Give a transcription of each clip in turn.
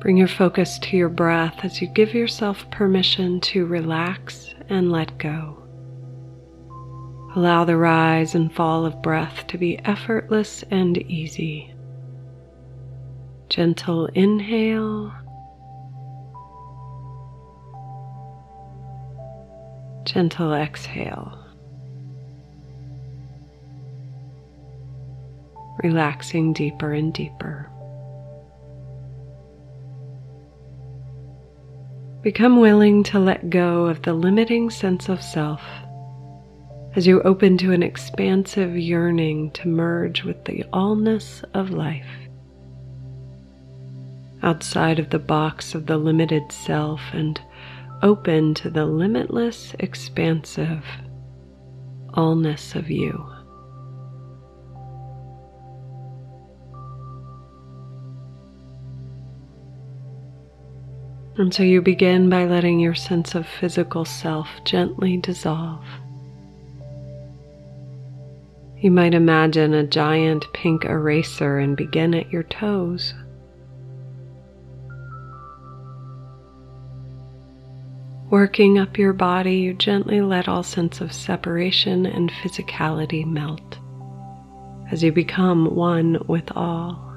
Bring your focus to your breath as you give yourself permission to relax and let go. Allow the rise and fall of breath to be effortless and easy. Gentle inhale, gentle exhale. Relaxing deeper and deeper. Become willing to let go of the limiting sense of self as you open to an expansive yearning to merge with the allness of life. Outside of the box of the limited self and open to the limitless, expansive allness of you. And so you begin by letting your sense of physical self gently dissolve. You might imagine a giant pink eraser and begin at your toes. Working up your body, you gently let all sense of separation and physicality melt as you become one with all.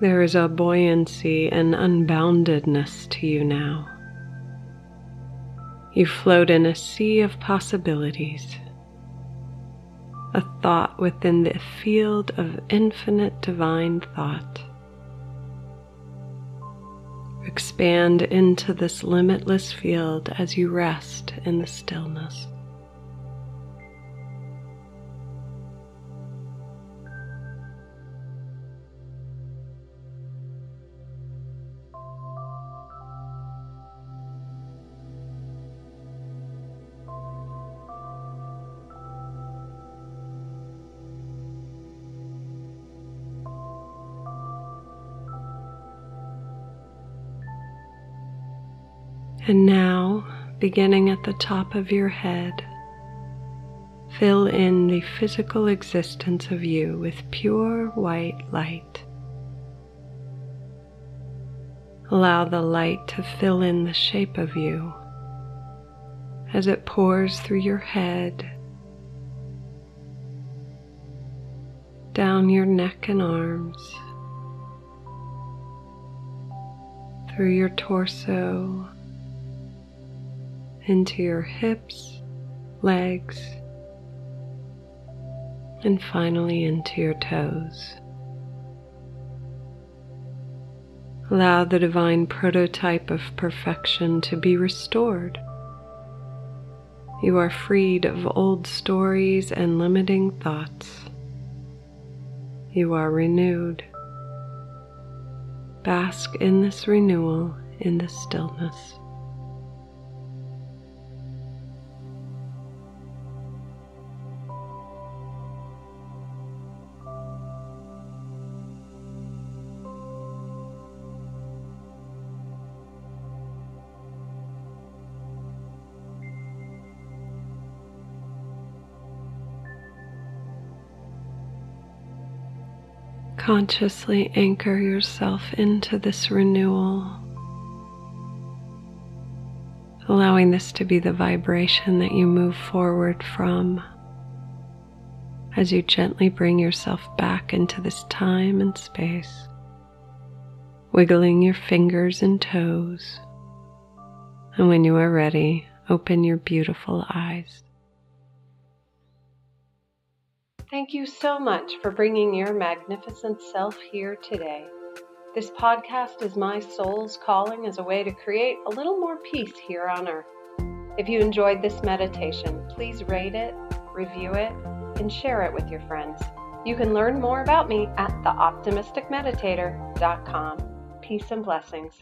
There is a buoyancy and unboundedness to you now. You float in a sea of possibilities, a thought within the field of infinite divine thought. Expand into this limitless field as you rest in the stillness. And now, beginning at the top of your head, fill in the physical existence of you with pure white light. Allow the light to fill in the shape of you as it pours through your head, down your neck and arms, through your torso into your hips, legs, and finally into your toes. Allow the divine prototype of perfection to be restored. You are freed of old stories and limiting thoughts. You are renewed. Bask in this renewal in the stillness. Consciously anchor yourself into this renewal, allowing this to be the vibration that you move forward from as you gently bring yourself back into this time and space, wiggling your fingers and toes. And when you are ready, open your beautiful eyes. Thank you so much for bringing your magnificent self here today. This podcast is my soul's calling as a way to create a little more peace here on earth. If you enjoyed this meditation, please rate it, review it, and share it with your friends. You can learn more about me at theoptimisticmeditator.com. Peace and blessings.